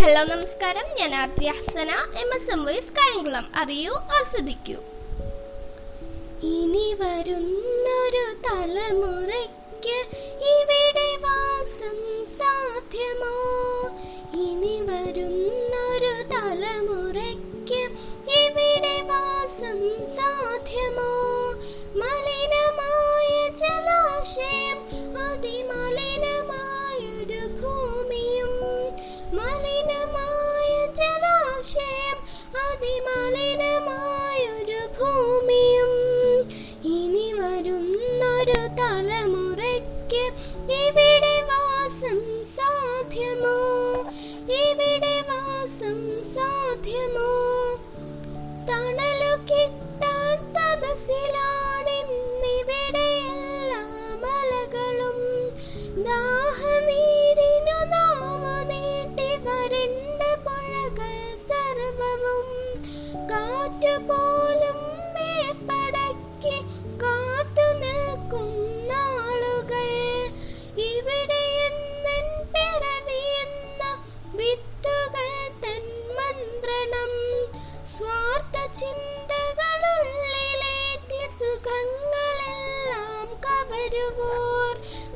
Hello നമസ്കാരം. ഞാൻ R J Hasana M S M vice Kayamkulam. അറിയൂ ആസ്വദിക്കൂ. ഇനി വരുന്നൊരു തലമുറയ്ക്ക് ഇവിടെ വരുന്നൊരു തലമുറയ്ക്ക് ഇവിടെ വാസം സാധ്യമോ? ഇവിടെ വാസം സാധ്യമോ? തണലു കിട്ടാൻ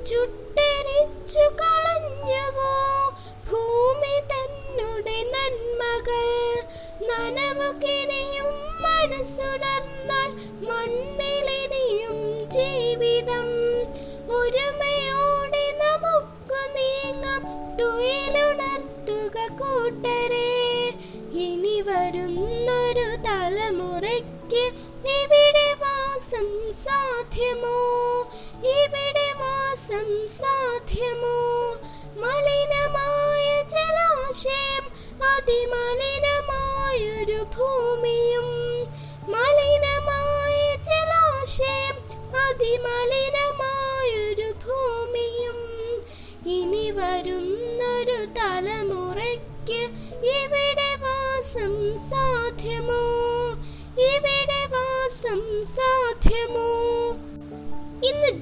ചുട്ടരിച്ചു കളഞ്ഞുവോ? ഭൂമി തന്നുടെ നന്മകൾ. നനവുകിനിയും മനസ്സുണർന്നാൽ മണ്ണിലിനിയും ജീവിതം. ഒരുമയോടെ നമുക്ക് നീങ്ങാം. തുയിലുണർത്തുക കൂട്ടരെ. ഇനി വരുന്നൊരു തലമുറയ്ക്ക് ഇവിടെ വാസം സാധ്യമോ? ഇവിടെ വാസം സാധ്യമോ മലിനമായ ജലാശയം അതിമലിനമായൊരു ഭൂമിയും മലിനമായ ജലാശയം അതിമലിനമായൊരു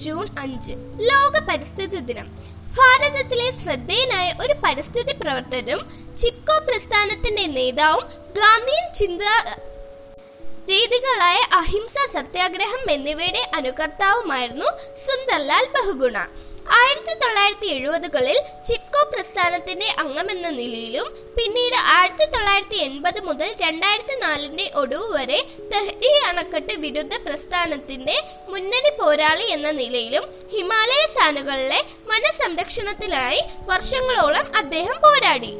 ജൂൺ അഞ്ച് ലോക പരിസ്ഥിതി ദിനം. ഭാരതത്തിലെ ശ്രദ്ധേയനായ ഒരു പരിസ്ഥിതി പ്രവർത്തകരും ചിപ്കോ പ്രസ്ഥാനത്തിന്റെ നേതാവും ഗാന്ധിയൻ ചിന്ത രീതികളായ അഹിംസ സത്യാഗ്രഹം എന്നിവയുടെ അനുകർത്താവുമായിരുന്നു സുന്ദർലാൽ ബഹുഗുണ. ആയിരത്തി തൊള്ളായിരത്തി എഴുപതുകളിൽ ചിപ്കോ പ്രസ്ഥാനത്തിന്റെ അംഗമെന്ന നിലയിലും പിന്നീട് ആയിരത്തി തൊള്ളായിരത്തി എൺപത് മുതൽ രണ്ടായിരത്തി നാലിന്റെ ഒടുവ് വരെ തെഹ്രി അണക്കെട്ട് വിരുദ്ധ പ്രസ്ഥാനത്തിന്റെ മുന്നണി പോരാളി എന്ന നിലയിലും ഹിമാലയ സാനുകളിലെ വനസംരക്ഷണത്തിനായി വർഷങ്ങളോളം അദ്ദേഹം പോരാടി.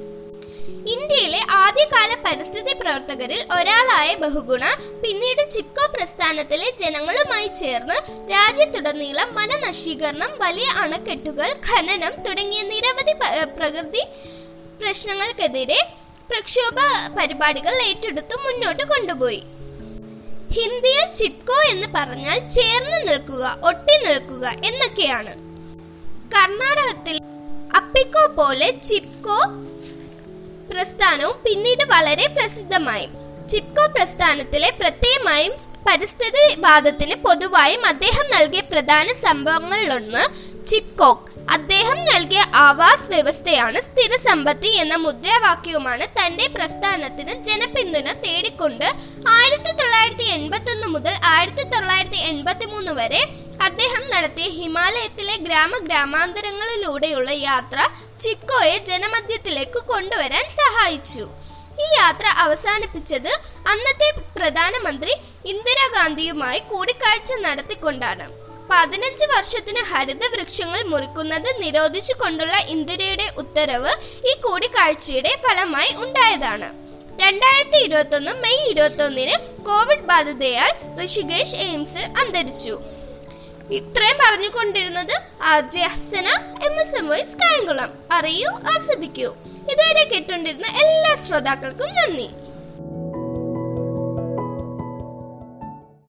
ഇന്ത്യയിലെ ആദ്യകാല പരിസ്ഥിതി പ്രവർത്തകരിൽ ഒരാളായ ബഹുഗുണ പിന്നീട് ചിപ്കോ പ്രസ്ഥാനത്തിലെ ജനങ്ങളുമായി ചേർന്ന് രാജ്യത്തുടനീളം വനനശീകരണം വലിയ അണക്കെട്ടുകൾ ഖനനം തുടങ്ങിയ നിരവധി പ്രകൃതി പ്രശ്നങ്ങൾക്കെതിരെ പ്രക്ഷോഭ പരിപാടികൾ ഏറ്റെടുത്തു മുന്നോട്ട് കൊണ്ടുപോയി. ഹിന്ദിയിൽ ചിപ്കോ എന്ന് പറഞ്ഞാൽ ചേർന്ന് നിൽക്കുക ഒട്ടി നിൽക്കുക എന്നൊക്കെയാണ്. കർണാടകത്തിൽ അപ്പിക്കോ പോലെ ചിപ്കോ പ്രസ്ഥാനവും പിന്നീട് വളരെ പ്രസിദ്ധമായി. ചിപ്കോ പ്രസ്ഥാനത്തിലെ പ്രത്യേകമായും പരിസ്ഥിതി വാദത്തിന് പൊതുവായും അദ്ദേഹം നൽകിയ പ്രധാന സംഭവങ്ങളിലൊന്ന് ചിപ്കോക്ക്. അദ്ദേഹം നൽകിയ ആവാസ് വ്യവസ്ഥയാണ് സ്ഥിര സമ്പത്തി എന്ന മുദ്രാവാക്യവുമാണ് തന്റെ പ്രസ്ഥാനത്തിന് ജനപിന്തുണ തേടിക്കൊണ്ട് ആയിരത്തി തൊള്ളായിരത്തി എൺപത്തി ഒന്ന് മുതൽ ആയിരത്തി തൊള്ളായിരത്തി എൺപത്തി മൂന്ന് വരെ അദ്ദേഹം നടത്തിയ ഹിമാലയത്തിലെ ഗ്രാമ ഗ്രാമാന്തരങ്ങളിലൂടെയുള്ള യാത്ര ചിപ്കോയെ ജനമധ്യത്തിലേക്ക് കൊണ്ടുവരാൻ സഹായിച്ചു. ഈ യാത്ര അവസാനിപ്പിച്ചത് അന്നത്തെ പ്രധാനമന്ത്രി ഇന്ദിരാഗാന്ധിയുമായി കൂടിക്കാഴ്ച നടത്തിക്കൊണ്ടാണ്. പതിനഞ്ച് വർഷത്തിന് ഹരിത വൃക്ഷങ്ങൾ മുറിക്കുന്നത് നിരോധിച്ചുകൊണ്ടുള്ള ഇന്ദിരയുടെ ഉത്തരവ് ഈ കൂടിക്കാഴ്ചയുടെ ഫലമായി ഉണ്ടായതാണ്. രണ്ടായിരത്തി ഇരുപത്തി ഒന്ന് മെയ് ഇരുപത്തി ഒന്നിന് കോവിഡ് ബാധിതയാൽ ഋഷികേഷ് എയിംസിൽ അന്തരിച്ചു. ഇത്രയും പറഞ്ഞുകൊണ്ടിരുന്നത് R J Hasana M S M vice Kayamkulam. അറിയൂ ആസ്വദിക്കൂ. ഇതുവരെ കേട്ടുകൊണ്ടിരുന്ന എല്ലാ ശ്രോതാക്കൾക്കും നന്ദി.